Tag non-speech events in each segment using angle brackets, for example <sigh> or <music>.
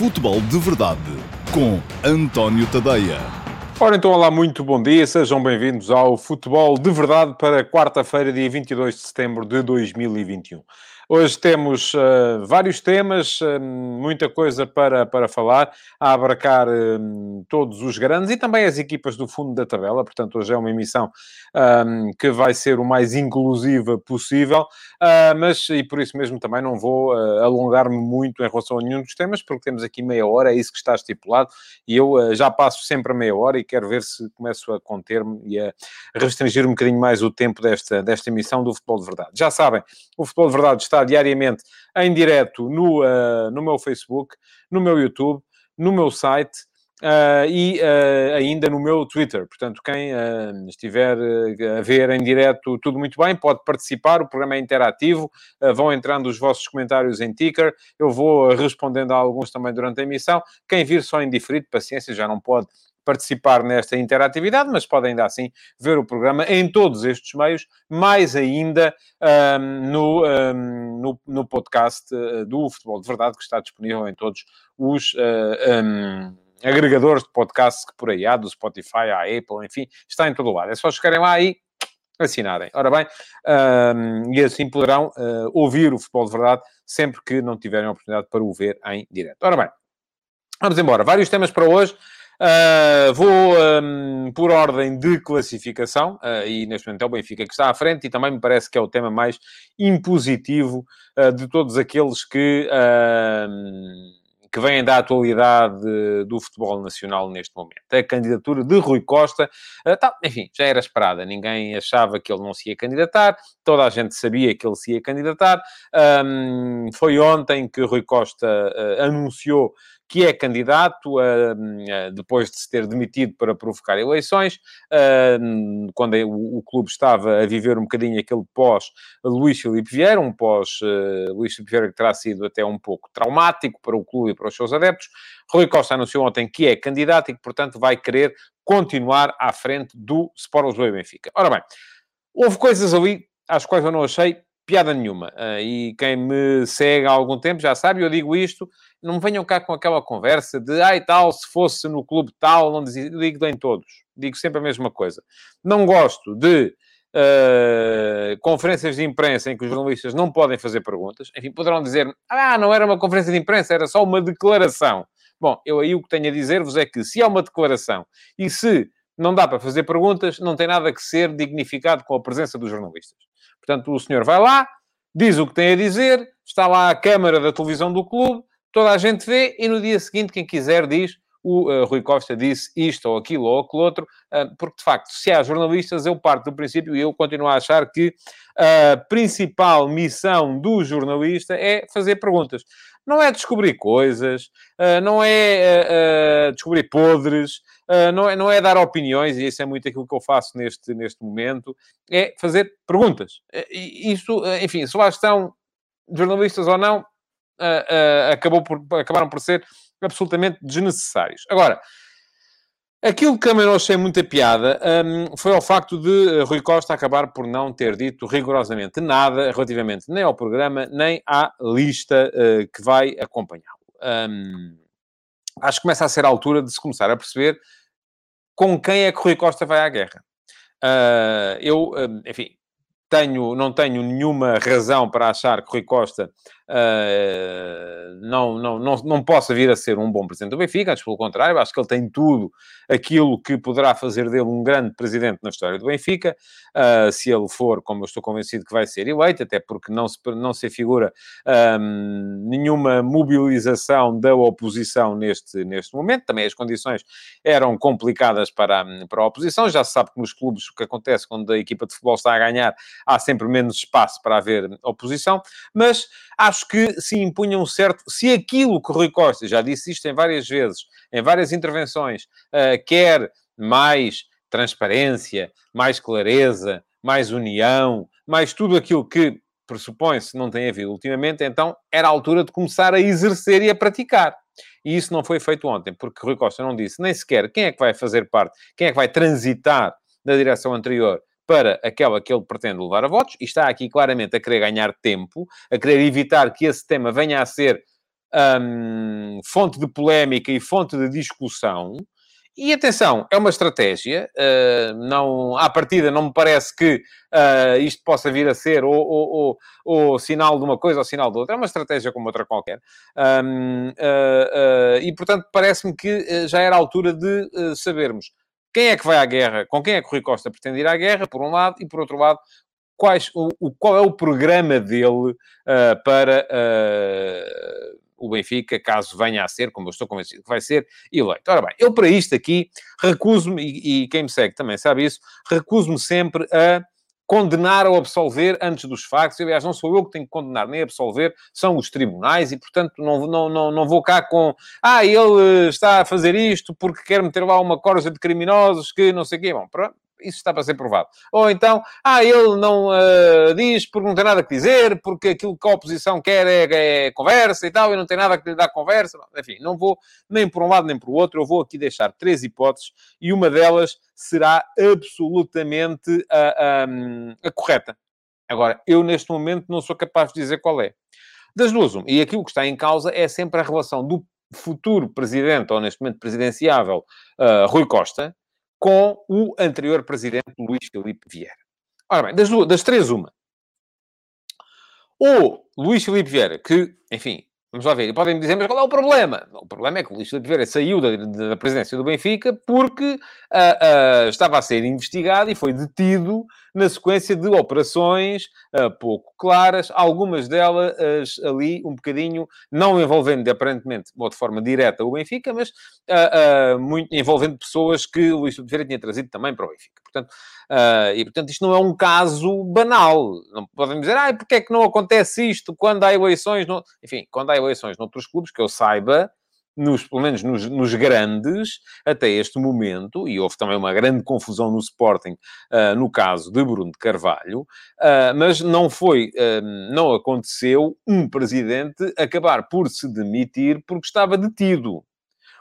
Futebol de Verdade com António Tadeia. Ora então, olá, muito bom dia, sejam bem-vindos ao Futebol de Verdade para quarta-feira, dia 22 de setembro de 2021. Hoje temos uh, vários temas, uh, muita coisa para, para falar, a abracar uh, todos os grandes e também as equipas do fundo da tabela. Portanto, hoje é uma emissão um, que vai ser o mais inclusiva possível, mas e por isso mesmo também não vou alongar-me muito em relação a nenhum dos temas, porque temos aqui meia hora, é isso que está estipulado, e eu já passo sempre a meia hora e quero ver se começo a conter-me e a restringir um bocadinho mais o tempo desta, desta emissão do Futebol de Verdade. Já sabem, o Futebol de Verdade está diariamente em direto no, uh, no meu Facebook, no meu YouTube, no meu site. Uh, e uh, ainda no meu Twitter. Portanto, quem estiver a ver em direto, tudo muito bem, pode participar. O programa é interativo. vão entrando os vossos comentários em ticker. Eu vou respondendo a alguns também durante a emissão. Quem vir só em diferido, paciência, já não pode participar nesta interatividade, mas podem ainda assim ver o programa em todos estes meios, mais ainda um, no, um, no, no, podcast uh, do Futebol de Verdade, que está disponível em todos os. Uh, um, agregadores de podcasts que por aí há, do Spotify, a Apple, enfim, está em todo lado. É só chegarem lá e assinarem. Ora bem, um, e assim poderão uh, ouvir o Futebol de Verdade sempre que não tiverem a oportunidade para o ver em direto. Ora bem, vamos embora. Vários temas para hoje. Uh, vou um, por ordem de classificação, uh, e neste momento é o Benfica que está à frente, e também me parece que é o tema mais impositivo uh, de todos aqueles que, que vêm da atualidade do futebol nacional neste momento. A candidatura de Rui Costa, tá, enfim, já era esperada, ninguém achava que ele não se ia candidatar, toda a gente sabia que ele se ia candidatar. Um, foi ontem que Rui Costa anunciou que é candidato, depois de se ter demitido para provocar eleições, quando o, clube estava a viver um bocadinho aquele pós-Luís Filipe Vieira, um pós-Luís Filipe Vieira que terá sido até um pouco traumático para o clube e para os seus adeptos. Rui Costa anunciou ontem que é candidato e que, portanto, vai querer continuar à frente do Sport Lisboa e Benfica. Ora bem, houve coisas ali às quais eu não achei piada nenhuma. Uh, e quem me segue há algum tempo já sabe, eu digo isto, não venham cá com aquela conversa de, ai tal, se fosse no clube tal, não digo em todos. Digo sempre a mesma coisa. Não gosto de uh, conferências de imprensa em que os jornalistas não podem fazer perguntas. Enfim, poderão dizer, ah, não era uma conferência de imprensa, era só uma declaração. Bom, eu aí o que tenho a dizer-vos é que se há uma declaração e se não dá para fazer perguntas, não tem nada que ser dignificado com a presença dos jornalistas. Portanto, o senhor vai lá, diz o que tem a dizer, está lá a câmara da televisão do clube, toda a gente vê e no dia seguinte, quem quiser diz o uh, Rui Costa disse isto ou aquilo ou aquilo outro, uh, porque de facto, se há jornalistas, eu parto do princípio e eu continuo a achar que a principal missão do jornalista é fazer perguntas. Não é descobrir coisas, uh, não é descobrir podres, não, é, não é dar opiniões, e isso é muito aquilo que eu faço neste, neste momento, é fazer perguntas. Isso, enfim, se lá estão jornalistas ou não, acabou por, acabaram por ser absolutamente desnecessários. Agora, aquilo que também não achei muita piada um, foi ao facto de Rui Costa acabar por não ter dito rigorosamente nada relativamente nem ao programa, nem à lista uh, que vai acompanhá-lo. Um, acho que começa a ser a altura de se começar a perceber com quem é que Rui Costa vai à guerra. Uh, eu, enfim, tenho, não tenho nenhuma razão para achar que Rui Costa uh, não, não, não, não possa vir a ser um bom presidente do Benfica, antes pelo contrário, acho que ele tem tudo aquilo que poderá fazer dele um grande presidente na história do Benfica, uh, se ele for, como eu estou convencido que vai ser eleito, até porque não se, não se figura um, nenhuma mobilização da oposição neste, neste momento, também as condições eram complicadas para, para a oposição, já se sabe que nos clubes o que acontece quando a equipa de futebol está a ganhar, há sempre menos espaço para haver oposição, mas acho que se impunha um certo. Se aquilo que Rui Costa, já disse isto em várias vezes, em várias intervenções, uh, quer mais transparência, mais clareza, mais união, mais tudo aquilo que pressupõe-se não tem havido ultimamente, então era a altura de começar a exercer e a praticar. E isso não foi feito ontem, porque Rui Costa não disse nem sequer quem é que vai fazer parte, quem é que vai transitar da direção anterior para aquela que ele pretende levar a votos, e está aqui claramente a querer ganhar tempo, a querer evitar que esse tema venha a ser um, fonte de polémica e fonte de discussão. E atenção, é uma estratégia, uh, não, à partida não me parece que uh, isto possa vir a ser ou, sinal de uma coisa ou sinal de outra, é uma estratégia como outra qualquer. Um, uh, e, portanto, parece-me que já era a altura de sabermos quem é que vai à guerra, com quem é que o Rui Costa pretende ir à guerra, por um lado, e por outro lado, quais, o, o qual é o programa dele para o Benfica, caso venha a ser, como eu estou convencido que vai ser, eleito. Ora bem, eu para isto aqui recuso-me, e, e quem me segue também sabe isso, recuso-me sempre a condenar ou absolver antes dos factos. Aliás, não sou eu que tenho que condenar nem absolver, são os tribunais e, portanto, não, não, não, não vou cá com ah, ele está a fazer isto porque quer meter lá uma corja de criminosos que não sei o quê. Bom, pronto, isso está para ser provado. Ou então, ah, ele não uh, diz porque não tem nada que dizer, porque aquilo que a oposição quer é, é, conversa e tal, e não tem nada que lhe dar conversa. Enfim, não vou nem por um lado nem por outro, eu vou aqui deixar três hipóteses e uma delas será absolutamente a, a, a correta. Agora, eu neste momento não sou capaz de dizer qual é. Das duas, uma. E aquilo que está em causa é sempre a relação do futuro presidente, ou neste momento presidenciável, uh, Rui Costa, com o anterior presidente Luís Filipe Vieira. Ora bem, das, duas, das três, uma. O Luís Filipe Vieira, que, enfim, Vamos lá ver. Podem me dizer, mas qual é o problema? O problema é que o Luís Filipe Vieira saiu da, da presidência do Benfica porque uh, uh, estava a ser investigado e foi detido na sequência de operações uh, pouco claras, algumas delas ali um bocadinho, não envolvendo aparentemente, ou de forma direta, o Benfica, mas muito, envolvendo pessoas que o Luís Filipe Vieira tinha trazido também para o Benfica. Portanto, Uh, e, portanto, isto não é um caso banal. Não podem dizer, ah, porque é que não acontece isto quando há eleições? No... Enfim, quando há eleições noutros clubes, que eu saiba, nos, pelo menos nos, nos, grandes, até este momento, e houve também uma grande confusão no Sporting, uh, no caso de Bruno de Carvalho, uh, mas não foi, não aconteceu um presidente acabar por se demitir porque estava detido.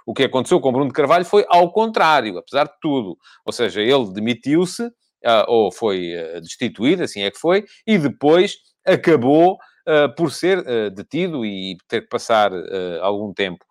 O que aconteceu com Bruno de Carvalho foi ao contrário, apesar de tudo. Ou seja, ele demitiu-se, uh, ou foi uh, destituído, assim é que foi, e depois acabou uh, por ser detido e ter que passar algum tempo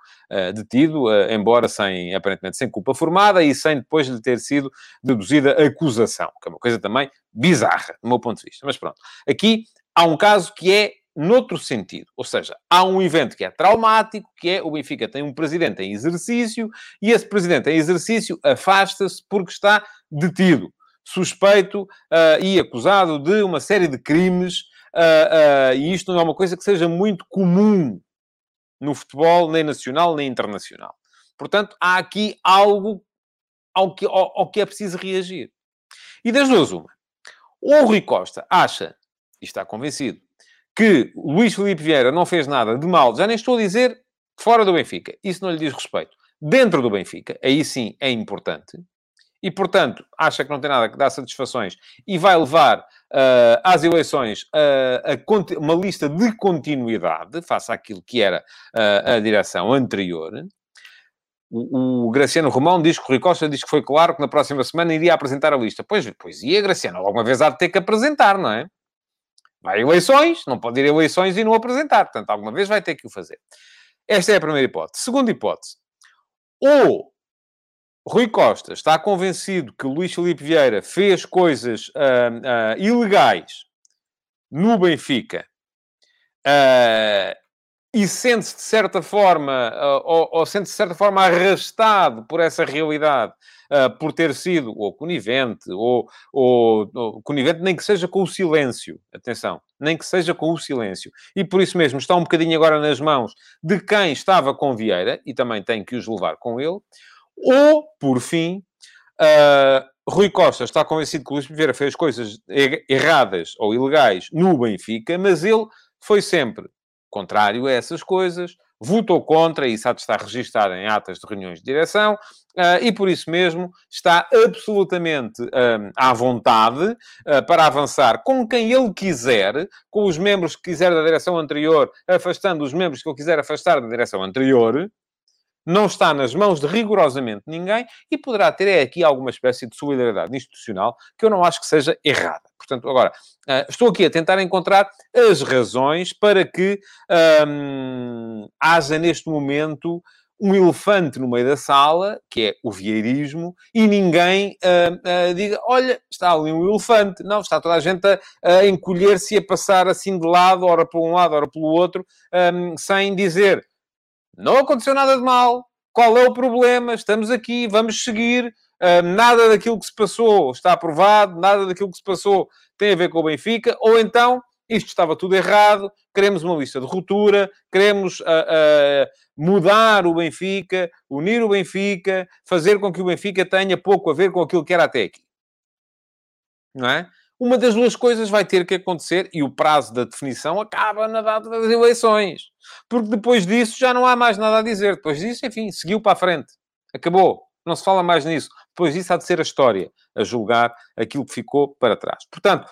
detido, embora sem, aparentemente, sem culpa formada e sem depois lhe ter sido deduzida acusação, que é uma coisa também bizarra, do meu ponto de vista. Mas pronto, aqui há um caso que é noutro sentido. Ou seja, há um evento que é traumático, que é o Benfica tem um presidente em exercício e esse presidente em exercício afasta-se porque está detido, suspeito uh, e acusado de uma série de crimes. Uh, uh, e isto não é uma coisa que seja muito comum no futebol, nem nacional, nem internacional. Portanto, há aqui algo ao que, ao, ao que é preciso reagir. E das duas, uma. O Rui Costa acha, e está convencido, que Luís Felipe Vieira não fez nada de mal, já nem estou a dizer fora do Benfica, isso não lhe diz respeito. Dentro do Benfica, aí sim é importante, e portanto acha que não tem nada que dar satisfações e vai levar uh, às eleições uh, a, uma lista de continuidade, face àquilo que era uh, a direção anterior. O, o, Graciano Romão diz que o Rui Costa diz que foi claro que na próxima semana iria apresentar a lista. Pois, pois ia, Graciano, alguma vez há de ter que apresentar, não é? Vai eleições, não pode ir a eleições e não apresentar. Portanto, alguma vez vai ter que o fazer. Esta é a primeira hipótese. Segunda hipótese. Ou Rui Costa está convencido que Luís Felipe Vieira fez coisas uh, uh, ilegais no Benfica uh, e sente-se de certa forma, ou, ou sente-se de certa forma arrastado por essa realidade por ter sido ou conivente, ou, ou, ou, conivente nem que seja com o silêncio, atenção, nem que seja com o silêncio. E por isso mesmo está um bocadinho agora nas mãos de quem estava com Vieira, e também tem que os levar com ele, ou, por fim, uh, Rui Costa está convencido que Luís Vieira fez coisas erradas ou ilegais no Benfica, mas ele foi sempre contrário a essas coisas, votou contra, e isso há de estar registado em atas de reuniões de direção, uh, e por isso mesmo está absolutamente um, à vontade uh, para avançar com quem ele quiser, com os membros que quiser da direção anterior, afastando os membros que ele quiser afastar da direção anterior, não está nas mãos de rigorosamente ninguém e poderá ter é, aqui alguma espécie de solidariedade institucional que eu não acho que seja errada. Portanto, agora, uh, estou aqui a tentar encontrar as razões para que haja neste momento um elefante no meio da sala, que é o vieirismo, e ninguém uh, uh, diga, olha, está ali um elefante. Não, está toda a gente a, a encolher-se e a passar assim de lado, ora para um lado, ora pelo outro, um, sem dizer, não aconteceu nada de mal, qual é o problema, estamos aqui, vamos seguir, nada daquilo que se passou está aprovado, nada daquilo que se passou tem a ver com o Benfica, ou então isto estava tudo errado, queremos uma lista de ruptura, queremos uh, uh, mudar o Benfica, unir o Benfica, fazer com que o Benfica tenha pouco a ver com aquilo que era até aqui. Não é? Uma das duas coisas vai ter que acontecer e o prazo da definição acaba na data das eleições. Porque depois disso já não há mais nada a dizer. Depois disso, enfim, seguiu para a frente. Acabou. Não se fala mais nisso. Depois disso há de ser a história a julgar aquilo que ficou para trás. Portanto,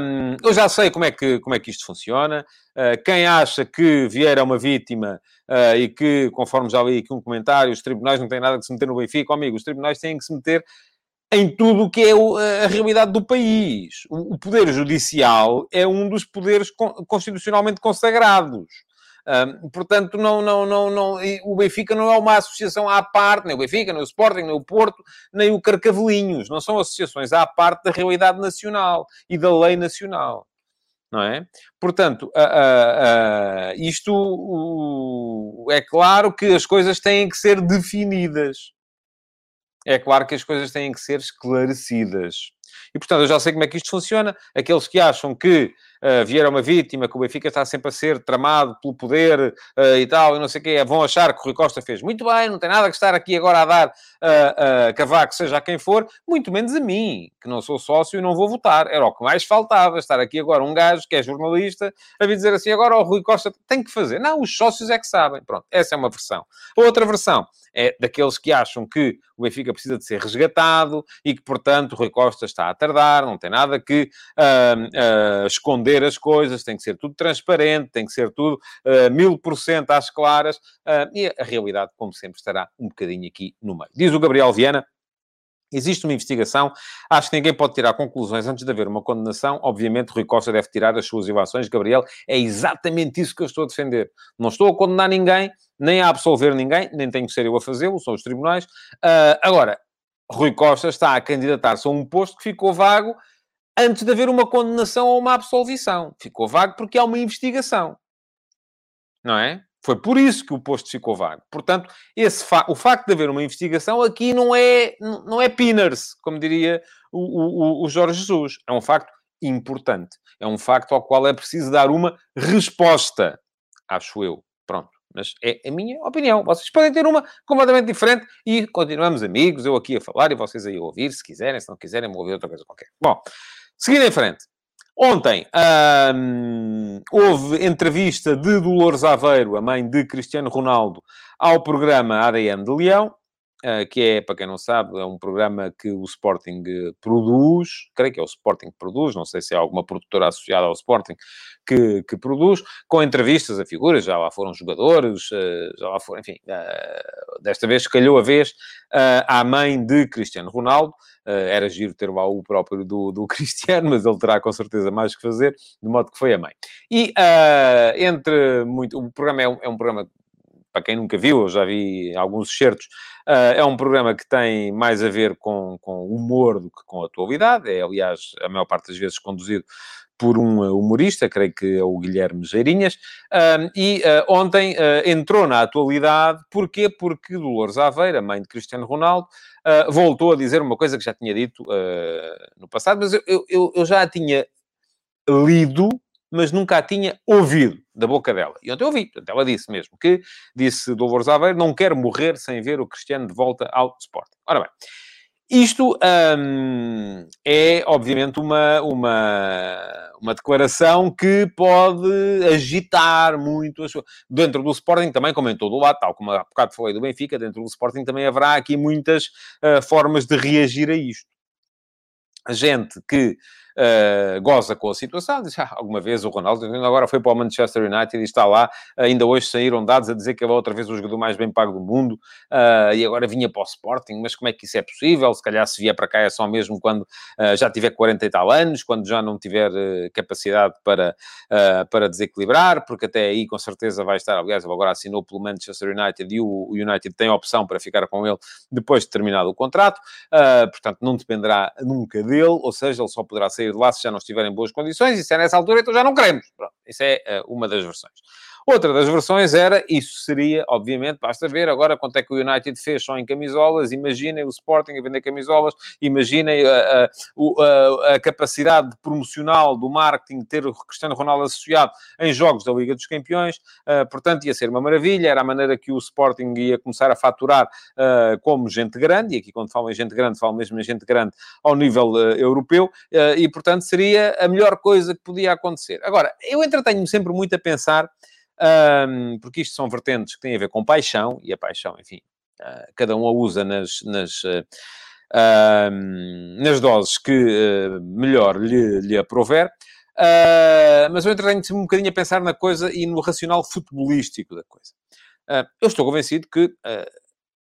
hum, eu já sei como é que, como é que isto funciona. Uh, quem acha que Vieira é uma vítima uh, e que, conforme já li aqui um comentário, os tribunais não têm nada que se meter no Benfica, amigo, os tribunais têm que se meter em tudo o que é a realidade do país. O poder judicial é um dos poderes constitucionalmente consagrados. Um, portanto, não, não, não, não, o Benfica não é uma associação à parte, nem o Benfica, nem o Sporting, nem o Porto, nem o Carcavelinhos. Não são associações à parte da realidade nacional e da lei nacional. Não é? Portanto, isto é claro que as coisas têm que ser definidas. É claro que as coisas têm que ser esclarecidas. E, portanto, eu já sei como é que isto funciona. Aqueles que acham que uh, uma vítima, que o Benfica está sempre a ser tramado pelo poder uh, e tal, e não sei o quê, vão achar que o Rui Costa fez muito bem, não tem nada que estar aqui agora a dar uh, uh, cavaco, seja a quem for, muito menos a mim, que não sou sócio e não vou votar. Era o que mais faltava, estar aqui agora um gajo que é jornalista a vir dizer assim, agora o Rui Costa tem que fazer. Não, os sócios é que sabem. Pronto, essa é uma versão. Outra versão é daqueles que acham que o Benfica precisa de ser resgatado e que, portanto, o Rui Costa está a tardar, não tem nada que uh, uh, esconder as coisas, tem que ser tudo transparente, tem que ser tudo uh, mil por cento às claras, e a realidade, como sempre, estará um bocadinho aqui no meio. Diz o Gabriel Viana, Existe uma investigação, acho que ninguém pode tirar conclusões antes de haver uma condenação. Obviamente, Rui Costa deve tirar as suas ilações. Gabriel, é exatamente isso que eu estou a defender. Não estou a condenar ninguém, nem a absolver ninguém, nem tenho que ser eu a fazê-lo, são os tribunais. Uh, agora, Rui Costa está a candidatar-se a um posto que ficou vago antes de haver uma condenação ou uma absolvição. Ficou vago porque há uma investigação. Não é? Foi por isso que o posto ficou vago. Portanto, esse fa o facto de haver uma investigação aqui não é, não é pinners, como diria o, o, o Jorge Jesus. É um facto importante. É um facto ao qual é preciso dar uma resposta, acho eu. Pronto. Mas é a minha opinião. Vocês podem ter uma completamente diferente e continuamos amigos, eu aqui a falar e vocês aí a ouvir, se quiserem, se não quiserem, vou ouvir outra coisa qualquer. Bom, seguindo em frente. Ontem hum, houve entrevista de Dolores Aveiro, a mãe de Cristiano Ronaldo, ao programa ADN de Leão, que é, para quem não sabe, é um programa que o Sporting produz, creio que é o Sporting que produz, não sei se é alguma produtora associada ao Sporting que, que produz, com entrevistas a figuras, já lá foram jogadores, uh, já lá foram, enfim, uh, desta vez calhou a vez à mãe de Cristiano Ronaldo, era giro ter lá o próprio do, do <laughs> Cristiano, mas ele terá com certeza mais que fazer, de modo que foi a mãe. E entre muito. O programa é um, é um, programa, para quem nunca viu, eu já vi alguns excertos, uh, é um programa que tem mais a ver com, com humor do que com atualidade. É, aliás, a maior parte das vezes conduzido por um eh, humorista, creio que é o Guilherme Geirinhas, e uh, ontem uh, entrou na atualidade, porquê? Porque Dolores Aveira, mãe de Cristiano Ronaldo, uh, voltou a dizer uma coisa que já tinha dito no passado, mas eu, eu, eu, já a tinha lido, mas nunca a tinha ouvido da boca dela. E ontem ouvi, portanto, ela disse mesmo que, disse Dolores Aveira, não quero morrer sem ver o Cristiano de volta ao Sporting. Ora bem, isto hum, é, obviamente, uma, uma, uma declaração que pode agitar muito Dentro do Sporting também, como em todo o lado, tal como há bocado falei do Benfica, dentro do Sporting também haverá aqui muitas uh, formas de reagir a isto. A gente que uh, goza com a situação, diz, ah, alguma vez o Ronaldo agora foi para o Manchester United e está lá, ainda hoje saíram dados a dizer que ele é outra vez o jogador mais bem pago do mundo, uh, e agora vinha para o Sporting, mas como é que isso é possível? Se calhar se vier para cá é só mesmo quando uh, já tiver 40 e tal anos, quando já não tiver capacidade para, para desequilibrar, porque até aí com certeza vai estar, aliás, ele agora assinou pelo Manchester United e o United tem a opção para ficar com ele depois de terminado o contrato, portanto não dependerá nunca dele, ou seja, ele só poderá sair de lá se já não estiver em boas condições, se é nessa altura, então já não queremos. Pronto, isso é uh, uma das versões. Outra das versões era, isso seria, obviamente, basta ver agora quanto é que o United fez só em camisolas, imaginem o Sporting a vender camisolas, imaginem a, a, a, a capacidade promocional do marketing, ter o Cristiano Ronaldo associado em jogos da Liga dos Campeões, uh, portanto ia ser uma maravilha, era a maneira que o Sporting ia começar a faturar uh, como gente grande, e aqui quando falo em gente grande, falo mesmo em gente grande ao nível uh, europeu, e portanto seria a melhor coisa que podia acontecer. Agora, eu entretenho-me sempre muito a pensar um, porque isto são vertentes que têm a ver com paixão, e a paixão, enfim, uh, cada um a usa nas, nas, uh, nas doses que ah, melhor lhe, lhe aprover. mas eu entretenho-me um bocadinho a pensar na coisa e no racional futebolístico da coisa. eu estou convencido que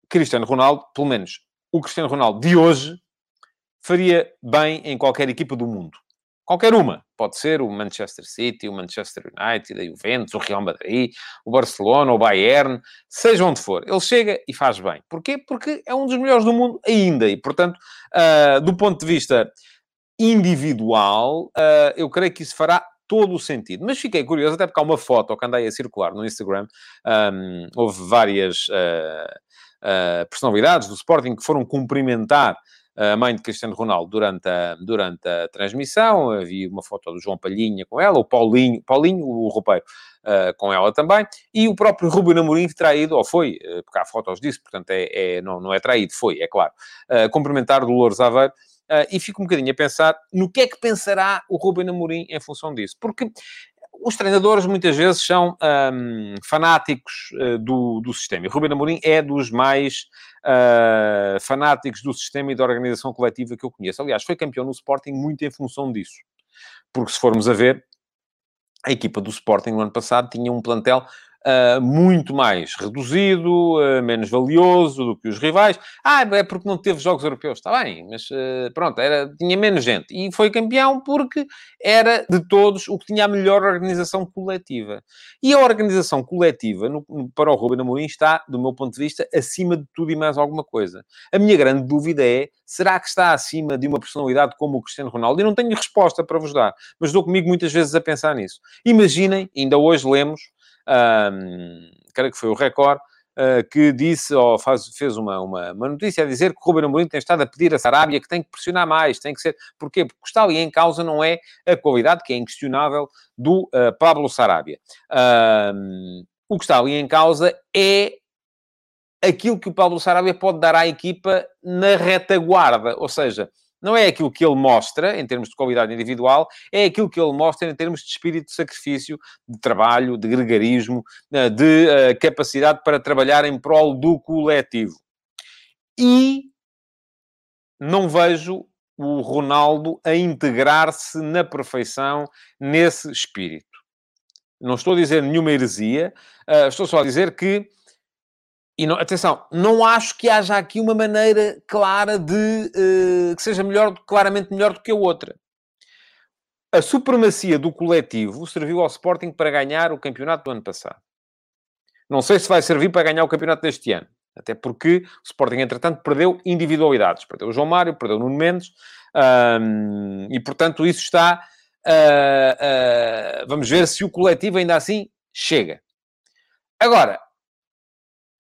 Cristiano Ronaldo, pelo menos o Cristiano Ronaldo de hoje, faria bem em qualquer equipa do mundo. Qualquer uma. Pode ser o Manchester City, o Manchester United, a Juventus, o Real Madrid, o Barcelona, o Bayern, seja onde for. Ele chega e faz bem. Porquê? Porque é um dos melhores do mundo ainda. E, portanto, uh, do ponto de vista individual, uh, eu creio que isso fará todo o sentido. Mas fiquei curioso, até porque há uma foto que andei a circular no Instagram. Um, houve várias uh, personalidades do Sporting que foram cumprimentar a mãe de Cristiano Ronaldo durante a, durante a transmissão. Havia uma foto do João Palhinha com ela, o Paulinho, Paulinho o roupeiro, uh, com ela também. E o próprio Rubio Namorim traído, ou foi, uh, porque há fotos disso, portanto é, é, não, não é traído, foi, é claro. Uh, cumprimentar Dolores Aveiro. Uh, e fico um bocadinho a pensar no que é que pensará o Rubem Amorim em função disso. Porque os treinadores muitas vezes são um, fanáticos uh, do, do sistema. E Ruben Amorim é dos mais uh, fanáticos do sistema e da organização coletiva que eu conheço. Aliás, foi campeão no Sporting muito em função disso. Porque se formos a ver, a equipa do Sporting no ano passado tinha um plantel uh, muito mais reduzido, uh, menos valioso do que os rivais. Ah, é porque não teve jogos europeus. Está bem, mas uh, pronto, era, tinha menos gente. E foi campeão porque era, de todos, o que tinha a melhor organização coletiva. E a organização coletiva, no, no, para o Ruben Amorim, está, do meu ponto de vista, acima de tudo e mais alguma coisa. A minha grande dúvida é, será que está acima de uma personalidade como o Cristiano Ronaldo? E não tenho resposta para vos dar, mas dou comigo muitas vezes a pensar nisso. Imaginem, ainda hoje lemos, um, creio que foi o Record, uh, que disse, ou faz, fez uma, uma, uma, notícia a dizer que o Ruben Amorim tem estado a pedir a Sarabia que tem que pressionar mais, tem que ser... Porquê? Porque está ali em causa não é a qualidade, que é inquestionável, do uh, Pablo Sarabia. Um, o que está ali em causa é aquilo que o Pablo Sarabia pode dar à equipa na retaguarda, ou seja, não é aquilo que ele mostra em termos de qualidade individual, é aquilo que ele mostra em termos de espírito de sacrifício, de trabalho, de gregarismo, eh, de uh, capacidade para trabalhar em prol do coletivo. E não vejo o Ronaldo a integrar-se na perfeição nesse espírito. Não estou a dizer nenhuma heresia, uh, estou só a dizer que e não, atenção, não acho que haja aqui uma maneira clara de uh, que seja melhor, claramente melhor do que a outra. A supremacia do coletivo serviu ao Sporting para ganhar o campeonato do ano passado. Não sei se vai servir para ganhar o campeonato deste ano. Até porque o Sporting, entretanto, perdeu individualidades. Perdeu o João Mário, perdeu o Nuno Mendes. Um, e, portanto, isso está... Uh, uh, vamos ver se o coletivo ainda assim chega. Agora,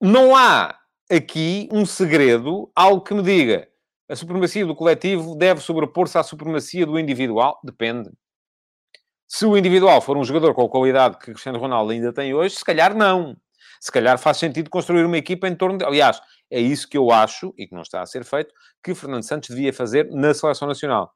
não há aqui um segredo, algo que me diga a supremacia do coletivo deve sobrepor-se à supremacia do individual? Depende. Se o individual for um jogador com a qualidade que Cristiano Ronaldo ainda tem hoje, se calhar não. Se calhar faz sentido construir uma equipa em torno de. Aliás, é isso que eu acho, e que não está a ser feito, que Fernando Santos devia fazer na seleção nacional.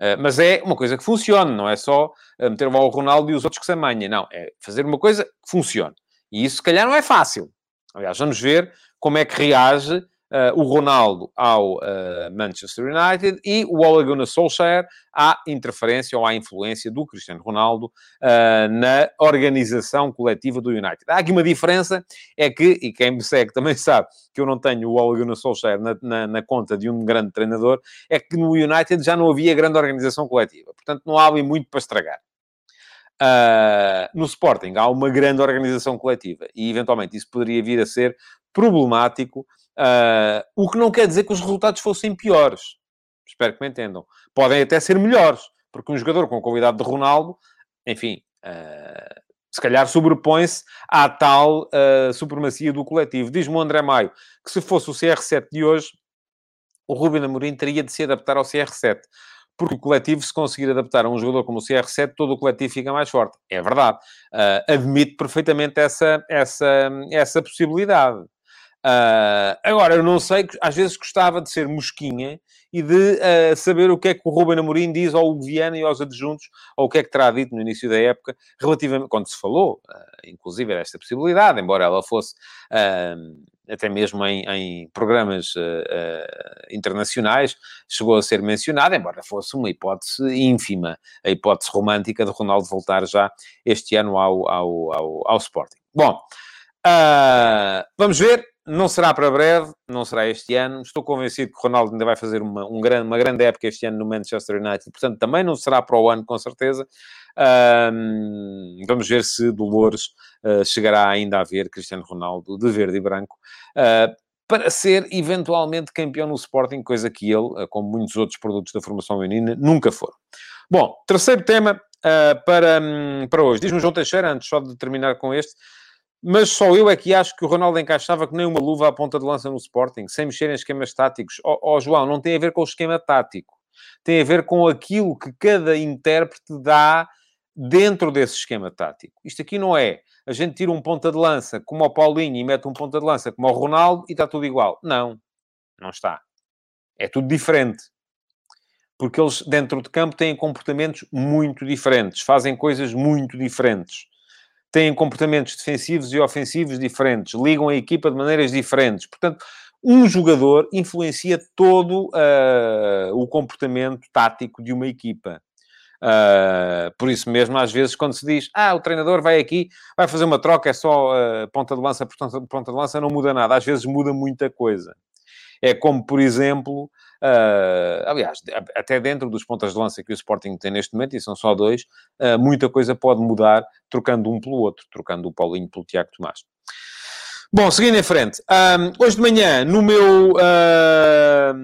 Uh, mas é uma coisa que funcione, não é só uh, meter o Ronaldo e os outros que se amanhã. Não, é fazer uma coisa que funcione. E isso, se calhar, não é fácil. Aliás, vamos ver como é que reage uh, o Ronaldo ao uh, Manchester United e o Ole Gunnar Solskjaer à interferência ou à influência do Cristiano Ronaldo uh, na organização coletiva do United. Há aqui uma diferença, é que, e quem me segue também <laughs> sabe que eu não tenho o Ole Gunnar Solskjaer na, na, na conta de um grande treinador, é que no United já não havia grande organização coletiva. Portanto, não há ali muito para estragar. Uh, no Sporting há uma grande organização coletiva e, eventualmente, isso poderia vir a ser problemático, uh, o que não quer dizer que os resultados fossem piores. Espero que me entendam. Podem até ser melhores, porque um jogador com a qualidade de Ronaldo, enfim, uh, se calhar sobrepõe-se à tal supremacia do coletivo. Diz-me o André Maio que se fosse o CR7 de hoje, o Ruben Amorim teria de se adaptar ao CR7 porque o coletivo, se conseguir adaptar a um jogador como o CR7, todo o coletivo fica mais forte. É verdade. Uh, admito perfeitamente essa, essa, essa possibilidade. Uh, agora, eu não sei, às vezes gostava de ser mosquinha e de uh, saber o que é que o Ruben Amorim diz ao Viana e aos adjuntos, ou o que é que terá dito no início da época, relativamente, quando se falou, uh, inclusive, desta possibilidade, embora ela fosse até mesmo em, em programas internacionais, chegou a ser mencionada, embora fosse uma hipótese ínfima, a hipótese romântica de Ronaldo voltar já este ano ao, ao, ao, ao Sporting. Bom, vamos ver não será para breve, não será este ano. Estou convencido que o Ronaldo ainda vai fazer uma, um grande, uma grande época este ano no Manchester United, portanto, também não será para o ano, com certeza. Um, vamos ver se Dolores uh, chegará ainda a ver Cristiano Ronaldo de verde e branco. Uh, para ser eventualmente campeão no Sporting, coisa que ele, uh, como muitos outros produtos da formação menina, nunca foram. Bom, terceiro tema para, um, para hoje. Diz-me João Teixeira, antes só de terminar com este, mas só eu é que acho que o Ronaldo encaixava que nem uma luva à ponta de lança no Sporting, sem mexer em esquemas táticos. Ó oh, oh, João, não tem a ver com o esquema tático. Tem a ver com aquilo que cada intérprete dá dentro desse esquema tático. Isto aqui não é a gente tira um ponta de lança como o Paulinho e mete um ponta de lança como o Ronaldo e está tudo igual. Não, não está. É tudo diferente. Porque eles, dentro de campo, têm comportamentos muito diferentes, fazem coisas muito diferentes têm comportamentos defensivos e ofensivos diferentes, ligam a equipa de maneiras diferentes. Portanto, um jogador influencia todo uh, o comportamento tático de uma equipa. Uh, por isso mesmo, às vezes, quando se diz, ah, o treinador vai aqui, vai fazer uma troca, é só uh, ponta de lança por ponta de lança, não muda nada. Às vezes muda muita coisa. É como, por exemplo, uh, aliás, até dentro dos pontas de lança que o Sporting tem neste momento, e são só dois, uh, muita coisa pode mudar trocando um pelo outro, trocando o Paulinho pelo Tiago Tomás. Bom, seguindo em frente. Um, hoje de manhã, no meu uh,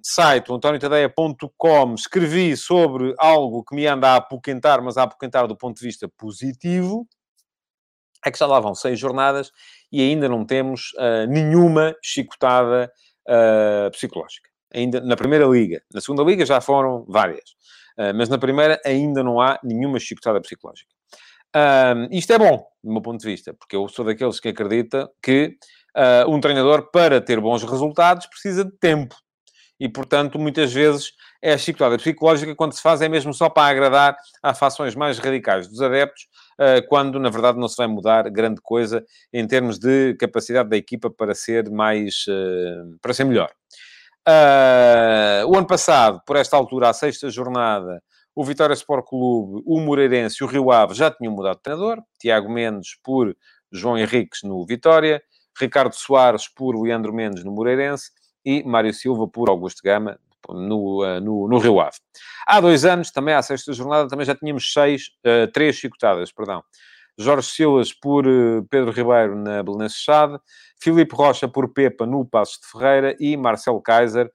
site, antoniotadeia.com, escrevi sobre algo que me anda a apoquentar, mas a apoquentar do ponto de vista positivo. É que já lá vão seis jornadas e ainda não temos uh, nenhuma chicotada psicológica. Ainda na primeira liga. Na segunda liga já foram várias. Uh, mas na primeira ainda não há nenhuma chicotada psicológica. isto é bom, do meu ponto de vista, porque eu sou daqueles que acredita que um treinador, para ter bons resultados, precisa de tempo. E, portanto, muitas vezes é a chicotada psicológica, quando se faz, é mesmo só para agradar a fações mais radicais dos adeptos, quando, na verdade, não se vai mudar grande coisa em termos de capacidade da equipa para ser mais... Para ser melhor. Uh, o ano passado, por esta altura, a sexta jornada, o Vitória Sport Clube, o Moreirense e o Rio Ave já tinham mudado de treinador. Tiago Mendes por João Henriques no Vitória, Ricardo Soares por Leandro Mendes no Moreirense e Mário Silva por Augusto Gama no, uh, no, no, Rio Ave. Há dois anos, também à sexta jornada, também já tínhamos seis, uh, três chicotadas, perdão. Jorge Silas por uh, Pedro Ribeiro na Belenense Chade, Filipe Rocha por Pepa no Passos de Ferreira e Marcelo Kaiser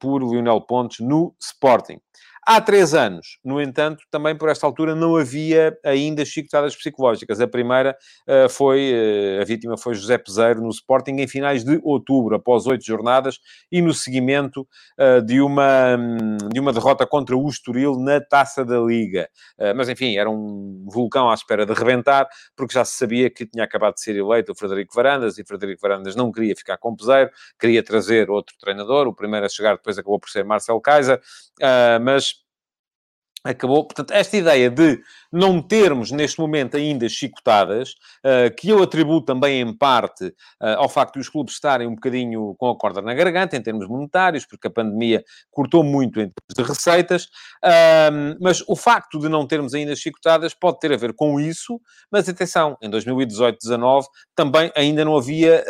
por Lionel Pontes no Sporting. Há três anos, no entanto, também por esta altura não havia ainda chicotadas psicológicas. A primeira uh, foi, uh, a vítima foi José Peseiro no Sporting em finais de outubro, após oito jornadas, e no seguimento uh, de, uma, um, de uma derrota contra o Estoril na Taça da Liga. mas, enfim, era um vulcão à espera de rebentar, porque já se sabia que tinha acabado de ser eleito o Frederico Varandas, e Frederico Varandas não queria ficar com Peseiro, queria trazer outro treinador, o primeiro a chegar depois acabou por ser Marcelo Kaiser, mas acabou. Portanto, esta ideia de não termos neste momento ainda chicotadas, uh, que eu atribuo também em parte uh, ao facto de os clubes estarem um bocadinho com a corda na garganta em termos monetários, porque a pandemia cortou muito em termos de receitas, uh, mas o facto de não termos ainda chicotadas pode ter a ver com isso, mas atenção, em 2018-19 também ainda não havia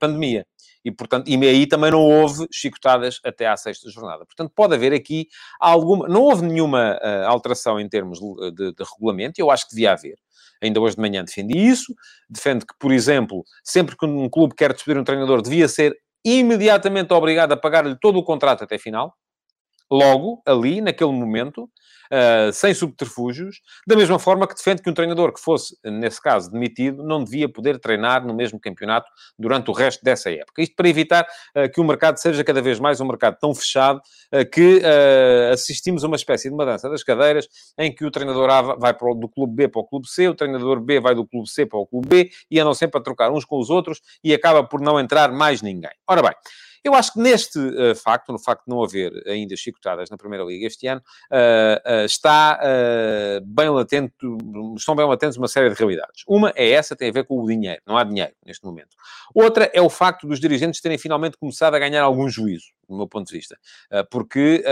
pandemia e, portanto, e aí também não houve chicotadas até à sexta jornada. Portanto, pode haver aqui alguma... Não houve nenhuma uh, alteração em termos de, de, de regulamento, eu acho que devia haver. Ainda hoje de manhã defendi isso. Defendo que, por exemplo, sempre que um clube quer despedir um treinador, devia ser imediatamente obrigado a pagar-lhe todo o contrato até final. Logo, ali, naquele momento, uh, sem subterfúgios, da mesma forma que defende que um treinador que fosse, nesse caso, demitido, não devia poder treinar no mesmo campeonato durante o resto dessa época. Isto para evitar uh, que o mercado seja cada vez mais um mercado tão fechado uh, que assistimos a uma espécie de uma dança das cadeiras em que o treinador A vai o, do clube B para o clube C, o treinador B vai do clube C para o clube B e andam sempre a trocar uns com os outros e acaba por não entrar mais ninguém. Ora bem, eu acho que neste uh, facto, no facto de não haver ainda chicotadas na Primeira Liga este ano, uh, uh, está bem latente, estão bem latentes uma série de realidades. Uma é essa, tem a ver com o dinheiro. Não há dinheiro neste momento. Outra é o facto dos dirigentes terem finalmente começado a ganhar algum juízo, do meu ponto de vista. porque,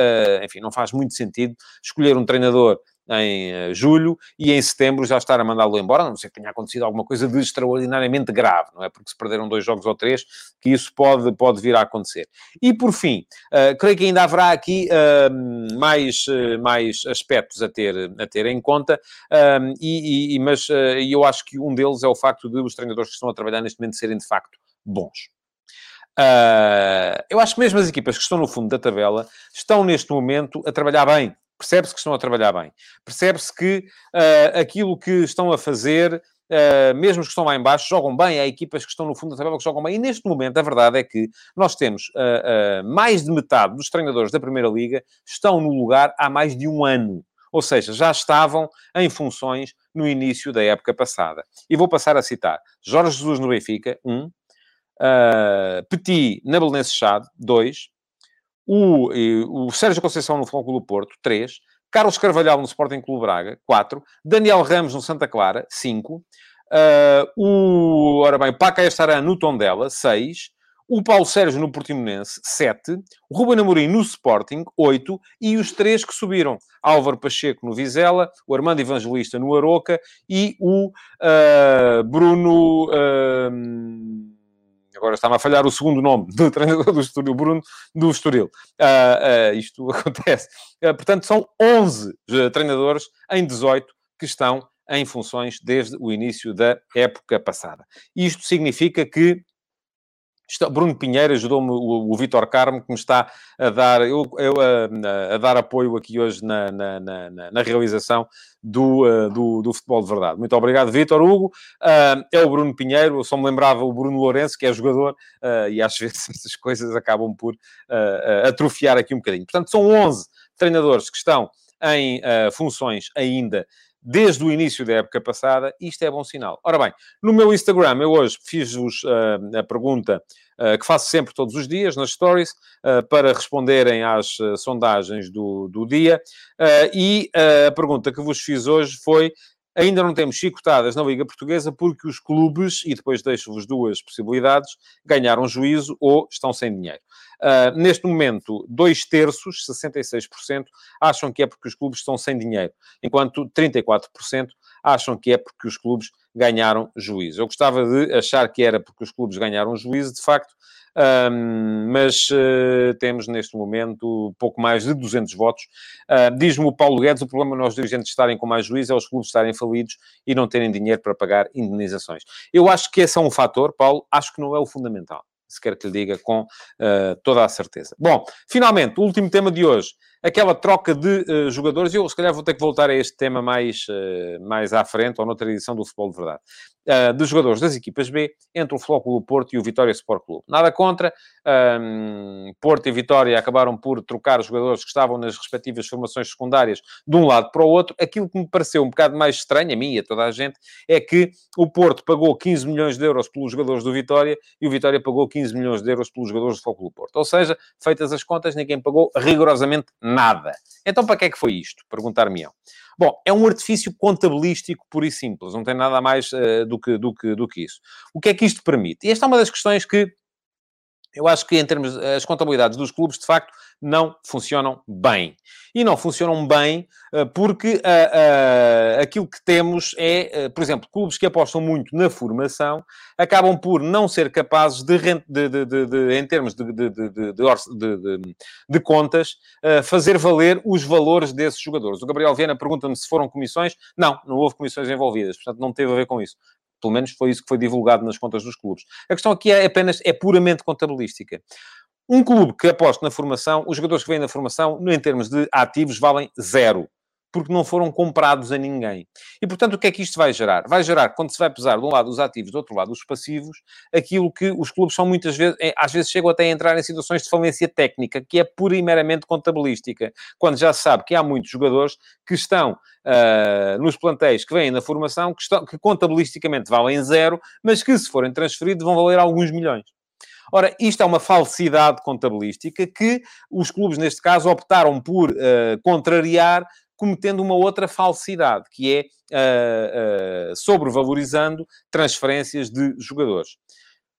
enfim, não faz muito sentido escolher um treinador em uh, julho e em setembro já estar a mandá-lo embora, a não ser que tenha acontecido alguma coisa de extraordinariamente grave, não é? Porque se perderam dois jogos ou três, que isso pode, pode vir a acontecer. E por fim, uh, creio que ainda haverá aqui uh, mais, mais aspectos a ter, a ter em conta, e, e, mas eu acho que um deles é o facto de os treinadores que estão a trabalhar neste momento serem de facto bons. Uh, eu acho que mesmo as equipas que estão no fundo da tabela estão neste momento a trabalhar bem. Percebe-se que estão a trabalhar bem. Percebe-se que uh, aquilo que estão a fazer, uh, mesmo os que estão lá embaixo, jogam bem. Há equipas que estão no fundo da tabela que jogam bem. E neste momento, a verdade é que nós temos uh, mais de metade dos treinadores da Primeira Liga estão no lugar há mais de um ano. Ou seja, já estavam em funções no início da época passada. E vou passar a citar. Jorge Jesus no Benfica, 1. Um. Petit na Belenense Chade, 2 o, o Sérgio Conceição no Futebol do Porto, 3, Carlos Carvalhal no Sporting Clube Braga, 4, Daniel Ramos no Santa Clara, 5, uh, o, ora bem, Paca Estaran no Tondela, 6, o Paulo Sérgio no Portimonense, 7, o Ruben Amorim no Sporting, 8, e os três que subiram, Álvaro Pacheco no Vizela, o Armando Evangelista no Aroca e o uh, Bruno... Uh, agora está-me a falhar o segundo nome <laughs> do treinador do Estoril, Bruno do Estoril. Uh, uh, isto <laughs> acontece. Uh, portanto, são 11 treinadores em 18 que estão em funções desde o início da época passada. Isto significa que Bruno Pinheiro ajudou-me, o, o Vitor Carmo, que me está a dar, eu, eu a, a, dar apoio aqui hoje na, na, na, na realização do, uh, do, do, futebol de verdade. Muito obrigado, Vitor Hugo. Uh, é o Bruno Pinheiro, eu só me lembrava o Bruno Lourenço, que é jogador, uh, e às <laughs> vezes essas coisas acabam por atrofiar aqui um bocadinho. Portanto, são 11 treinadores que estão em funções ainda desde o início da época passada, isto é bom sinal. Ora bem, no meu Instagram, eu hoje fiz-vos uh, a pergunta uh, que faço sempre todos os dias nas stories, uh, para responderem às sondagens do, do dia, e a pergunta que vos fiz hoje foi Ainda não temos chicotadas na Liga Portuguesa porque os clubes, e depois deixo-vos duas possibilidades, ganharam juízo ou estão sem dinheiro. Uh, neste momento, dois terços, 66%, acham que é porque os clubes estão sem dinheiro, enquanto 34% acham que é porque os clubes ganharam juízo. Eu gostava de achar que era porque os clubes ganharam juízo, de facto, um, mas uh, temos neste momento pouco mais de 200 votos. Uh, Diz-me o Paulo Guedes, o problema nós dirigentes estarem com mais juízo é os clubes estarem falidos e não terem dinheiro para pagar indenizações. Eu acho que esse é um fator, Paulo, acho que não é o fundamental se quer que lhe diga com uh, toda a certeza. Bom, finalmente, o último tema de hoje, aquela troca de uh, jogadores, eu se calhar vou ter que voltar a este tema mais, uh, mais à frente, ou noutra edição do Futebol de Verdade, uh, dos jogadores das equipas B, entre o Flóculo Porto e o Vitória Sport Clube. Nada contra, um, Porto e Vitória acabaram por trocar os jogadores que estavam nas respectivas formações secundárias de um lado para o outro. Aquilo que me pareceu um bocado mais estranho, a mim e a toda a gente, é que o Porto pagou 15 milhões de euros pelos jogadores do Vitória e o Vitória pagou 15 milhões de euros pelos jogadores do Flóculo Porto. Ou seja, feitas as contas, ninguém pagou rigorosamente nada nada. Então, para que é que foi isto? Perguntar-me-ão. Bom, é um artifício contabilístico puro e simples, não tem nada mais uh, do, que, do, que, do que isso. O que é que isto permite? E esta é uma das questões que eu acho que, em termos, as contabilidades dos clubes, de facto, não funcionam bem. E não funcionam bem uh, porque uh, uh, aquilo que temos é, por exemplo, clubes que apostam muito na formação acabam por não ser capazes de, de, de, de em termos de, contas, fazer valer os valores desses jogadores. O Gabriel Viana pergunta-me se foram comissões. Não, não houve comissões envolvidas, portanto, não teve a ver com isso. Pelo menos foi isso que foi divulgado nas contas dos clubes. A questão aqui é apenas, é puramente contabilística. Um clube que aposta na formação, os jogadores que vêm na formação, em termos de ativos, valem zero porque não foram comprados a ninguém. E, portanto, o que é que isto vai gerar? Vai gerar, quando se vai pesar de um lado os ativos, do outro lado os passivos, aquilo que os clubes são muitas vezes, é, às vezes chegam até a entrar em situações de falência técnica, que é pura e meramente contabilística, quando já se sabe que há muitos jogadores que estão uh, nos plantéis que vêm na formação, que, estão, que contabilisticamente valem zero, mas que, se forem transferidos, vão valer alguns milhões. Ora, isto é uma falsidade contabilística que os clubes, neste caso, optaram por uh, contrariar cometendo uma outra falsidade, que é uh, uh, sobrevalorizando transferências de jogadores.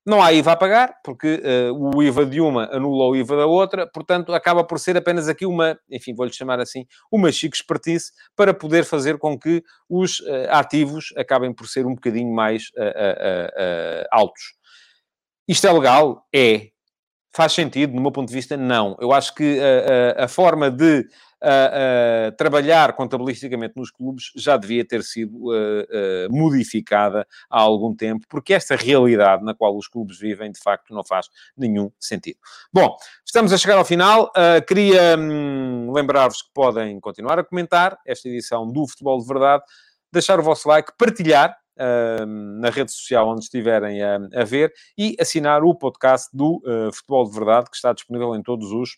Não há IVA a pagar, porque uh, o IVA de uma anula o IVA da outra, portanto, acaba por ser apenas aqui uma, enfim, vou-lhe chamar assim, uma chique expertise para poder fazer com que os ativos acabem por ser um bocadinho mais altos. Isto é legal? É. Faz sentido, no meu ponto de vista, não. Eu acho que a forma de uh, trabalhar contabilisticamente nos clubes já devia ter sido modificada há algum tempo, porque esta realidade na qual os clubes vivem, de facto, não faz nenhum sentido. Bom, estamos a chegar ao final. queria hum, lembrar-vos que podem continuar a comentar esta edição do Futebol de Verdade, deixar o vosso like, partilhar na rede social onde estiverem a, a, ver e assinar o podcast do uh, Futebol de Verdade, que está disponível em todos os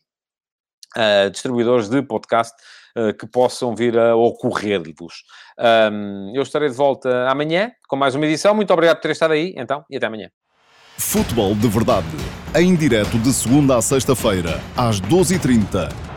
uh, distribuidores de podcast uh, que possam vir a ocorrer-vos. Um, eu estarei de volta amanhã com mais uma edição. Muito obrigado por ter estado aí, então, e até amanhã. Futebol de Verdade, em direto de segunda a sexta-feira, às 12h30